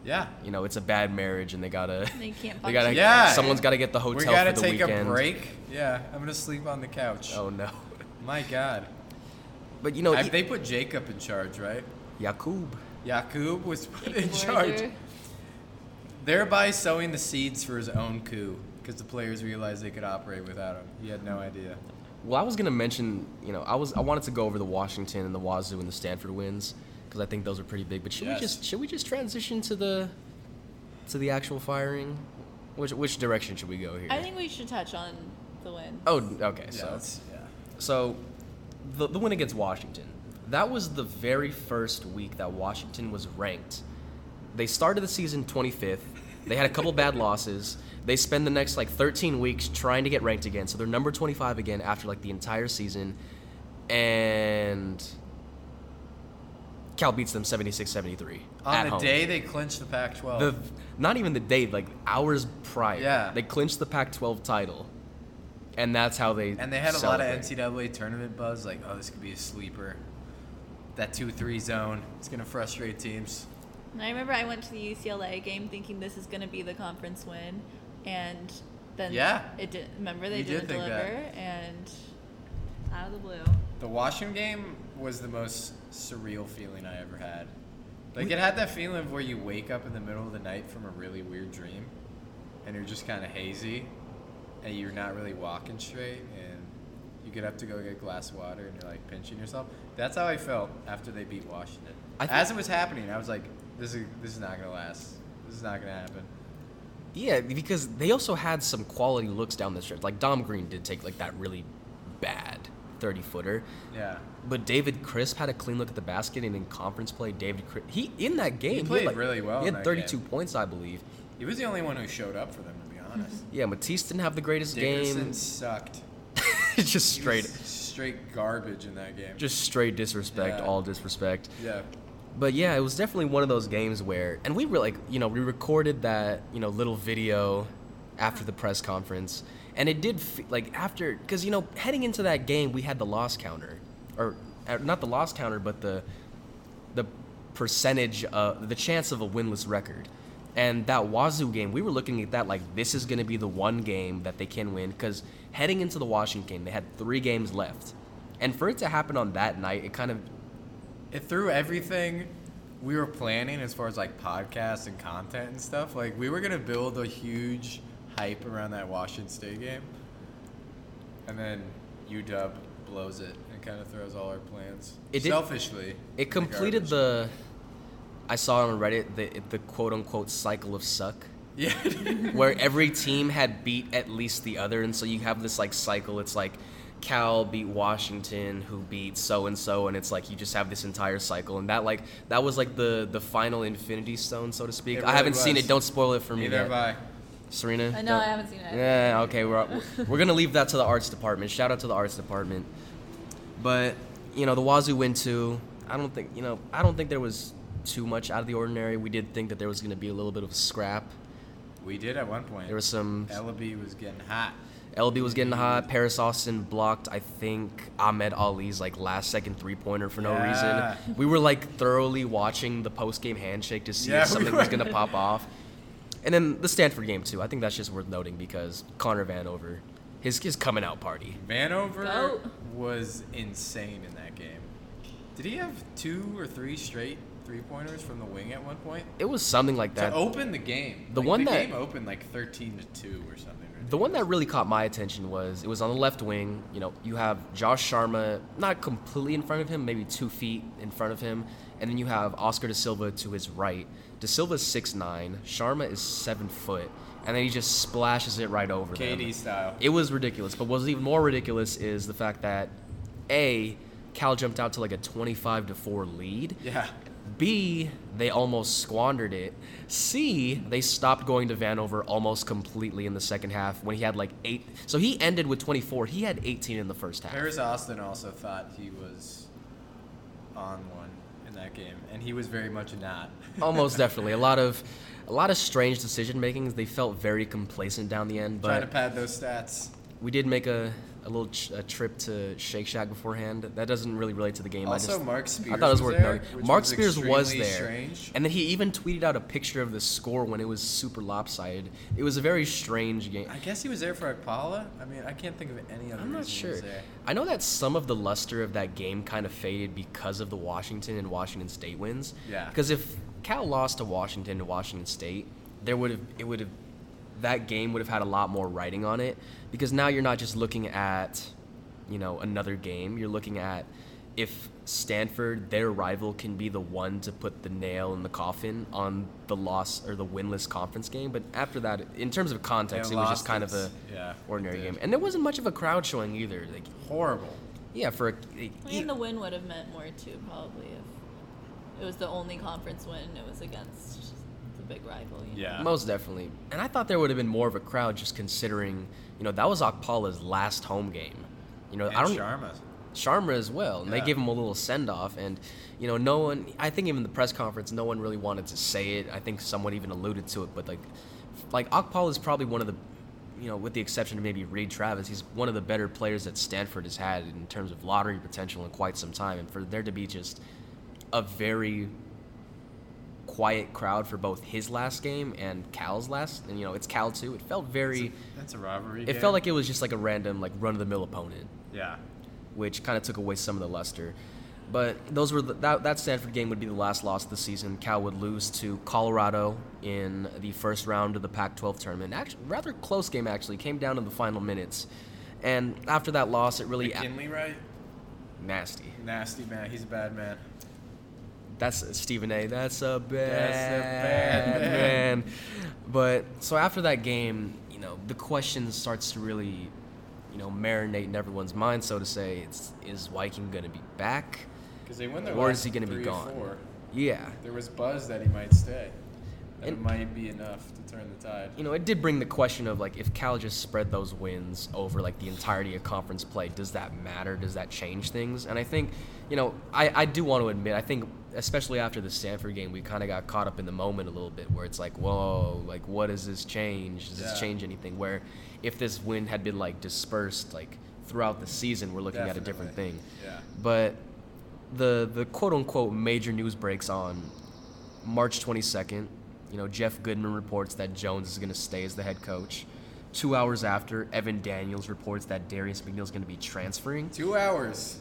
yeah. You know, it's a bad marriage, and they gotta, (laughs) They can't they gotta. Yeah. someone's gotta get the hotel we gotta for the take weekend. a break. Yeah, I'm gonna sleep on the couch. Oh no, My God. but you know, I- they put Jacob in charge, right? Yakub. Yakub was put Jacob in charge, Warrior. thereby sowing the seeds for his own coup, because the players realized they could operate without him. He had no idea. Well, I was gonna mention, you know, I was I wanted to go over the Washington and the Wazoo and the Stanford wins because I think those are pretty big. But should Yes. we just should we just transition to the to the actual firing? Which which direction should we go here? I think we should touch on the win. oh, okay. Yeah, So that's- yeah. so the the win against Washington. That was the very first week that Washington was ranked. They started the season 25th. They had a couple bad (laughs) losses. They spend the next like 13 weeks trying to get ranked again. So they're number 25 again after like the entire season. And Cal beats them 76-73 On at the home. day they clinched the Pac-12. the not even the day, like hours prior. Yeah. They clinched the Pac-12 title. And that's how they and they had a lot of. NCAA tournament buzz, like, oh, this could be a sleeper. That two-three zone, it's gonna frustrate teams. And I remember I went to the UCLA game thinking this is going to be the conference win, and then Yeah. it did. Remember they You did didn't think deliver, that. and out of the blue. The Washington game was the most surreal feeling I ever had. Like it had that feeling of where you wake up in the middle of the night from a really weird dream, and you're just kind of hazy, and you're not really walking straight, and you get up to go get a glass of water, and you're like pinching yourself. That's how I felt after they beat Washington. I thi- As it was happening, I was like, "This is this is not gonna last. This is not gonna happen." Yeah, because they also had some quality looks down the stretch. Like Dom Green did take like that really bad 30 footer. Yeah. But David Crisp had a clean look at the basket, and in conference play, David Crisp, he in that game had, played like- really well He had 32 points, I believe. He was the only one who showed up for them, to be honest. (laughs) Yeah, Matisse didn't have the greatest Dickerson game. sucked. (laughs) just He straight, straight garbage in that game. just straight disrespect, Yeah. all disrespect. yeah. But yeah, it was definitely one of those games where, and we were like, you know, we recorded that, you know, little video after the press conference, and it did fe- like after, because you know, heading into that game, we had the loss counter, or uh, not the loss counter, but the the percentage, uh, the chance of a winless record. And that Wazoo game, we were looking at that like this is going to be the one game that they can win because heading into the Washington game, they had three games left, and for it to happen on that night, it kind of It threw everything we were planning as far as like podcasts and content and stuff. Like we were gonna build a huge hype around that Washington State game, and then UW blows it and kind of throws all our plans. It did- Selfishly, It completed the. I saw it on Reddit the the quote unquote cycle of suck, yeah. (laughs) where every team had beat at least the other, and so you have this like cycle. It's like Cal beat Washington, who beat so and so, and it's like you just have this entire cycle, and that like that was like the the final Infinity Stone, so to speak. It I haven't really seen it. Don't spoil it for me. Neither yet. have I. Surina. I know don't- I haven't seen it. Yeah, okay, we're we're gonna leave that to the arts department. Shout out to the arts department. But you know, the Wazoo win too. I don't think you know. I don't think there was too much out of the ordinary. We did think that there was gonna be a little bit of a scrap. We did at one point. There was some. Elleby was getting hot. LB was getting hot. Paris Austin blocked. I think Ahmed Ali's like last second three pointer for no Yeah. reason. We were like thoroughly watching the post game handshake to see Yeah, if (laughs) something were. was gonna pop off. And then the Stanford game too. I think that's just worth noting because Connor Vanover, his his coming out party. Vanover Goat. was insane in that game. Did he have two or three straight three pointers from the wing at one point? It was something like that. to open the game. The Like, one the that- game opened like thirteen to two or something. The one that really caught my attention was it was on the left wing. You know, you have Josh Sharma not completely in front of him, maybe two feet in front of him, and then you have Oscar Da Silva to his right. Da Silva's six nine, Sharma is seven foot, and then he just splashes it right over them. KD style. It was ridiculous, but what's even more ridiculous is the fact that a Cal jumped out to like a twenty-five to four lead. yeah. B, they almost squandered it. C, they stopped going to Vanover almost completely in the second half when he had like eight. So he ended with 24. He had 18 in the first half. Paris Austin also thought he was on one in that game, and he was very much not. (laughs) Almost definitely. A lot of, a lot of strange decision makings. They felt very complacent down the end, but Trying to pad those stats. we did make a, a little ch- a trip to Shake Shack beforehand. That doesn't really relate to the game. I Also, just, Marc Spears I thought it was, was worth there, noting. Mark was Spears was there, strange. and then he even tweeted out a picture of the score when it was super lopsided. It was a very strange game. I guess he was there for Okpala. I mean, I can't think of any other I'm not sure. I know that some of the luster of that game kind of faded because of the Washington and Washington State wins. Yeah. Because if Cal lost to Washington and Washington State, there would have it would have that game would have had a lot more writing on it because now you're not just looking at you know another game. You're looking at if Stanford, their rival, can be the one to put the nail in the coffin on the loss or the winless conference game. But after that, in terms of context, They it was just lost kind of it. a Yeah, ordinary game, and there wasn't much of a crowd showing either. Like, Horrible. yeah, for a, I mean, the win would have meant more too, probably, if it was the only conference win. It was against the big rival. You know? Yeah. Most definitely. And I thought there would have been more of a crowd just considering, you know, that was Okpala's last home game. You know, And I don't Sharma. Sharma as well. And they gave him a little send off and you know, no one I think even the press conference no one really wanted to say it. I think someone even alluded to it, but like like Akpala is probably one of the you know, with the exception of maybe Reed Travis, he's one of the better players that Stanford has had in terms of lottery potential in quite some time. And for there to be just a very quiet crowd for both his last game and Cal's last, and you know it's Cal too. It felt very. That's a rivalry. It game. felt like it was just like a random like run of the mill opponent, Yeah. which kind of took away some of the luster. But those were the, that that Stanford game would be the last loss of the season. Cal would lose to Colorado in the first round of the Pac-12 tournament. Actually, rather close game actually. Came down to the final minutes, and after that loss, it really McKinley, right? nasty. Nasty man. He's a bad man. That's Stephen A. That's a bad, bad man. man. But so after that game, you know, the question starts to really, you know, marinate in everyone's mind, so to say. It's is Wyking gonna be back, Because they win their or is he gonna be gone? Four. Yeah. There was buzz that he might stay. That it And- might be enough to turn the tide. You know, it did bring the question of like if Cal just spread those wins over like the entirety of conference play, does that matter? Does that change things? And I think, you know, I, I do want to admit, I think especially after the Stanford game, we kind of got caught up in the moment a little bit where it's like, whoa, like what does this change? Does Yeah. this change anything? Where if this win had been like dispersed like throughout the season, we're looking at a different thing. Yeah. But the the quote unquote major news breaks on March 22nd. You know, Jeff Goodman reports that Jones is going to stay as the head coach. Two hours after, Evan Daniels reports that Darius McNeill is going to be transferring. Two hours.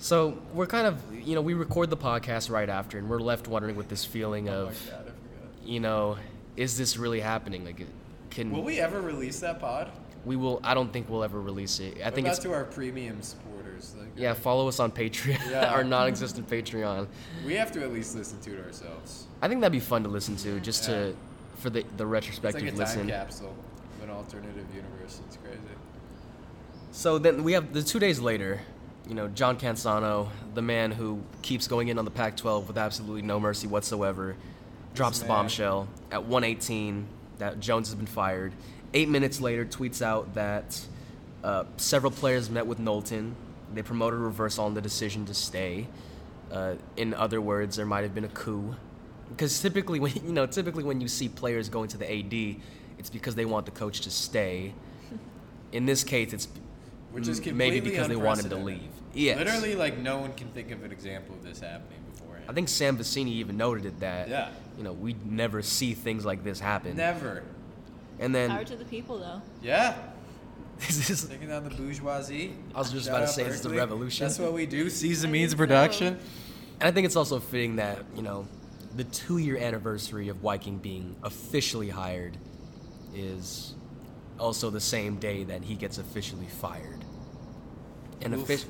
So we're kind of, you know, we record the podcast right after, and we're left wondering with this feeling Oh of, god, you know, is this really happening? Like, can Will we ever release that pod? we will? I don't think we'll ever release it. I What think about it's to our premium Like, yeah. Follow us on Patreon, (laughs) Yeah. our non-existent Patreon. We have to at least listen to it ourselves. I think that'd be fun to listen to, just Yeah. to for the the It's like retrospective a time capsule of an alternative universe. It's crazy. So then we have the two days later, you know, John Canzano, the man who keeps going in on the Pac-12 with absolutely no mercy whatsoever, drops the bombshell at 118 that Jones has been fired. Eight minutes later, tweets out that uh, several players met with Knowlton. They promoted a reversal on the decision to stay. Uh, in other words, there might have been a coup, because typically when (laughs) you know, typically when you see players going to the AD, it's because they want the coach to stay. In this case, it's Which is maybe because they wanted to leave. Yes. Literally, like no one can think of an example of this happening beforehand. I think Sam Vicini even noted it that Yeah. you know we never see things like this happen. Never. And then Power to the people, though. Yeah. This is (laughs) Taking down the bourgeoisie. I was just Shout about to out say it's the revolution. That's what we do. (laughs) Season I means think production. And I think it's also fitting that, you know, the two year anniversary of Wyking being officially hired is also the same day that he gets officially fired. And Oof. offi-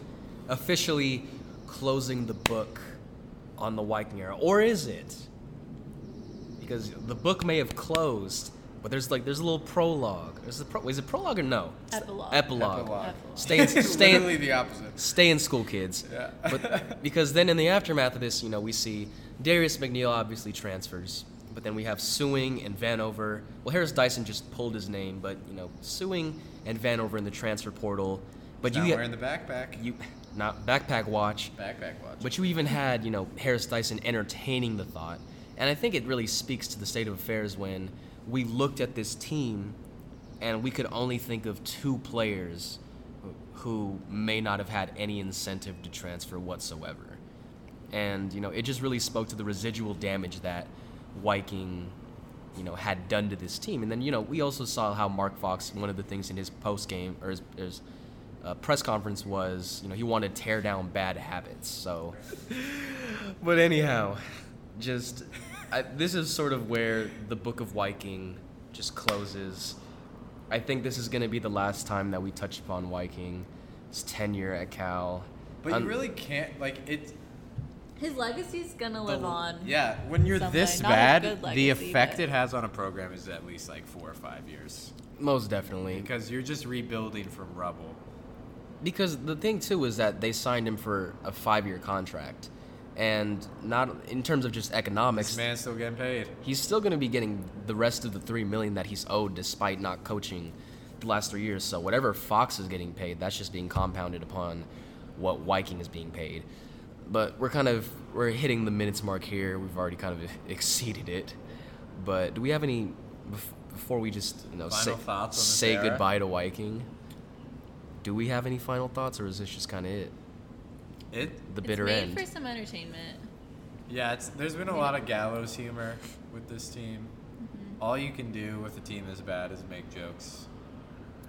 officially closing the book on the Wyking era. Or is it? Because the book may have closed, but there's like there's a little prologue. Is it, pro- is it prologue or no? Epilogue. Epilogue. Epilogue. Stay in, (laughs) stay in, the opposite. stay in school, kids. Yeah. But (laughs) because then in the aftermath of this, you know, we see Darius McNeill obviously transfers, but then we have Sueing and Vanover. Well, Harris Dyson just pulled his name, but you know, Sueing and Vanover in the transfer portal. But Not you wearing the backpack. you not backpack watch. Backpack watch. But you even had, you know, Harris Dyson entertaining the thought. And I think it really speaks to the state of affairs when we looked at this team and we could only think of two players who may not have had any incentive to transfer whatsoever. And, you know, it just really spoke to the residual damage that Wyking, you know, had done to this team. And then, you know, we also saw how Mark Fox, one of the things in his post game or his, his uh, press conference was, you know, he wanted to tear down bad habits. So, (laughs) but anyhow, just I, this is sort of where the book of Wyking just closes. I think this is going to be the last time that we touch upon Wyking's tenure at Cal. But Un- you really can't like it. His legacy's gonna live the- on. Yeah, when you're some this way. Not bad, good the effect but- it has on a program is at least like four or five years Most definitely. because you're just rebuilding from rubble. Because the thing too is that they signed him for a five-year contract, and not in terms of just economics. This man's still getting paid. he's still going to be getting the rest of the three million that he's owed, despite not coaching the last three years. So whatever Fox is getting paid, that's just being compounded upon what Wyking is being paid. But we're kind of we're hitting the minutes mark here. We've already kind of (laughs) exceeded it. But do we have any before we just you know Final say, thoughts on say goodbye to Wyking? Do we have any final thoughts, or is this just kind of it? It The bitter It's bitter made end. for some entertainment. yeah, it's there's been a lot of gallows humor with this team. Mm-hmm. All you can do with a team as bad is make jokes,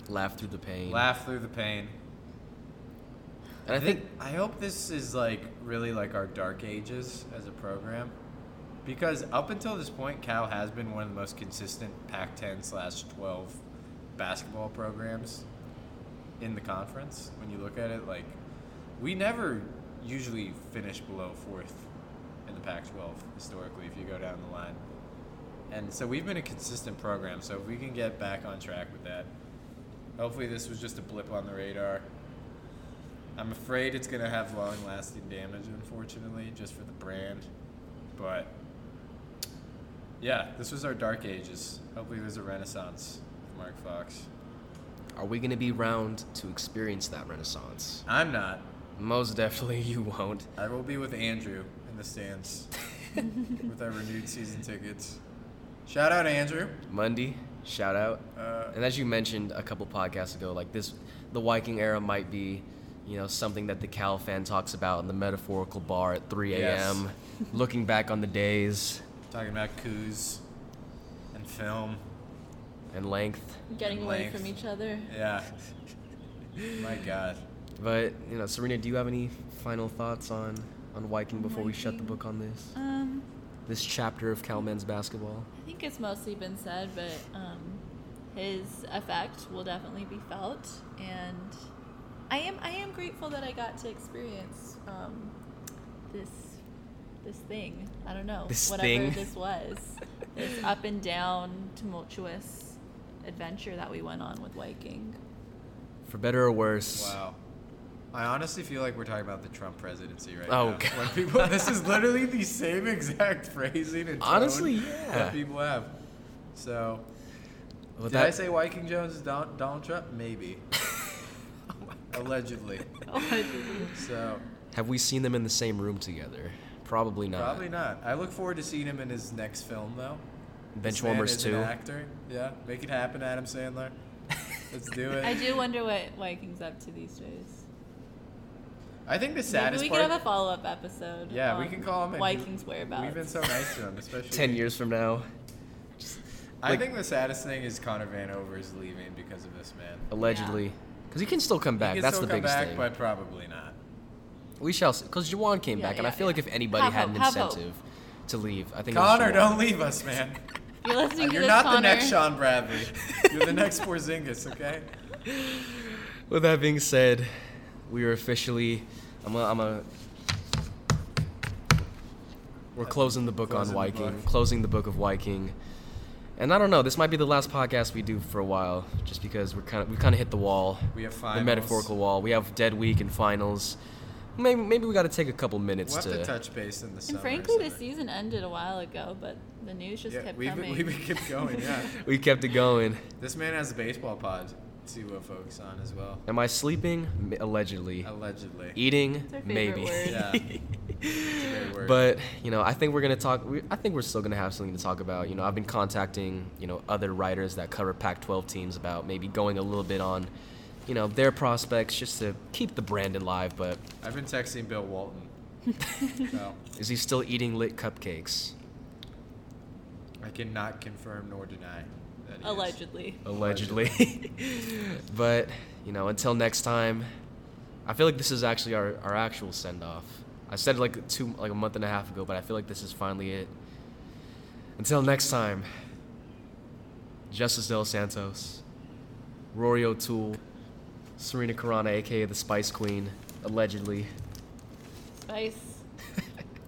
Laugh through the pain. laugh through the pain. And I think I hope this is like really like our dark ages as a program, because up until this point, Cal has been one of the most consistent Pac-10 slash 12 basketball programs in the conference. When you look at it, like we never usually finish below fourth in the Pac-12 historically. If you go down the line, and so we've been a consistent program. So if we can get back on track with that, hopefully this was just a blip on the radar. I'm afraid it's going to have long lasting damage, unfortunately, just for the brand. But yeah, this was our dark ages. Hopefully, there's a renaissance for Mark Fox. are we going to be around to experience that renaissance? I'm not. Most definitely you won't. I will be with Andrew in the stands (laughs) with our renewed season tickets. Shout out, Andrew. Monday, shout out. Uh, And as you mentioned a couple podcasts ago, like this, the Wyking era might be, you know, something that the Cal fan talks about in the metaphorical bar at 3 a.m., (laughs) looking back on the days talking about coups and film. and length. Getting away Length. from each other. Yeah. My God. But you know, Surina, do you have any final thoughts on on Wyking before we shut the book on this Um, this chapter of Cal men's basketball? I think it's mostly been said, but um, his effect will definitely be felt, and I am I am grateful that I got to experience um, this this thing. I don't know This whatever thing? this was, (laughs) this up and down tumultuous adventure that we went on with Wyking. For better or worse. Wow. I honestly feel like we're talking about the Trump presidency right Oh, now. God. When people, (laughs) this is literally the same exact phrasing and tone Honestly, yeah. that people have. So, Well, did I say Wyking Jones is Don, Donald Trump? Maybe. (laughs) Oh Allegedly. So, Have we seen them in the same room together? Probably not. probably not. I look forward to seeing him in his next film, though. This man Benchwarmers is too. An actor. Yeah, make it happen, Adam Sandler. (laughs) Let's do it. I do wonder what Wyking's up to these days. I think the saddest Maybe saddest we part. could have a follow up episode. yeah, we on can call him. and Wyking's we- whereabouts. We've been so nice to him, especially (laughs) Ten years from now, I Like- think the saddest thing is Connor Vanover is leaving because of this man. allegedly, because he can still come back. He can That's still the come biggest back, thing. but probably not. we shall see. Because Juwan came Yeah, back, and I yeah, feel like if anybody Have had an hope, have hope. incentive to leave, I think. it was Connor, don't leave us, man. (laughs) You're listening to You're this, not Connor. the next Shawn Bradley. (laughs) You're the next Porzingis, okay? With that being said, we are officially. I'm a. I'm a we're closing the book Closing the on Wyking. book. Closing the book of Wyking. And I don't know. This might be the last podcast we do for a while, just because we're kind of we kind of hit the wall, We have the finals. metaphorical wall. We have dead week and finals. Maybe maybe we got to take a couple minutes We'll have to to. touch base in the summer. And frankly, the somewhere. season ended a while ago, but the news just yeah, kept we've, coming. we've kept going, yeah. (laughs) we kept it going. This man has a baseball pod to uh, focus on as well. Am I sleeping? Allegedly. Allegedly. Eating? It's our favorite Maybe. Yeah. (laughs) It's a great word. But you know, I think we're gonna talk. We, I think we're still gonna have something to talk about. You know, I've been contacting you know other writers that cover Pac-12 teams about maybe going a little bit on, you know, their prospects just to keep the brand alive. But I've been texting Bill Walton. (laughs) so is he still eating lit cupcakes? I cannot confirm nor deny that he is. Allegedly. Allegedly. (laughs) but you know, until next time, I feel like this is actually our, our actual send off. I said like two like a month and a half ago, but I feel like this is finally it. Until next time, Justice Del Santos, Rory O'Toole, Surina Karana, aka the Spice Queen, allegedly. Spice.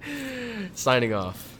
(laughs) Signing off.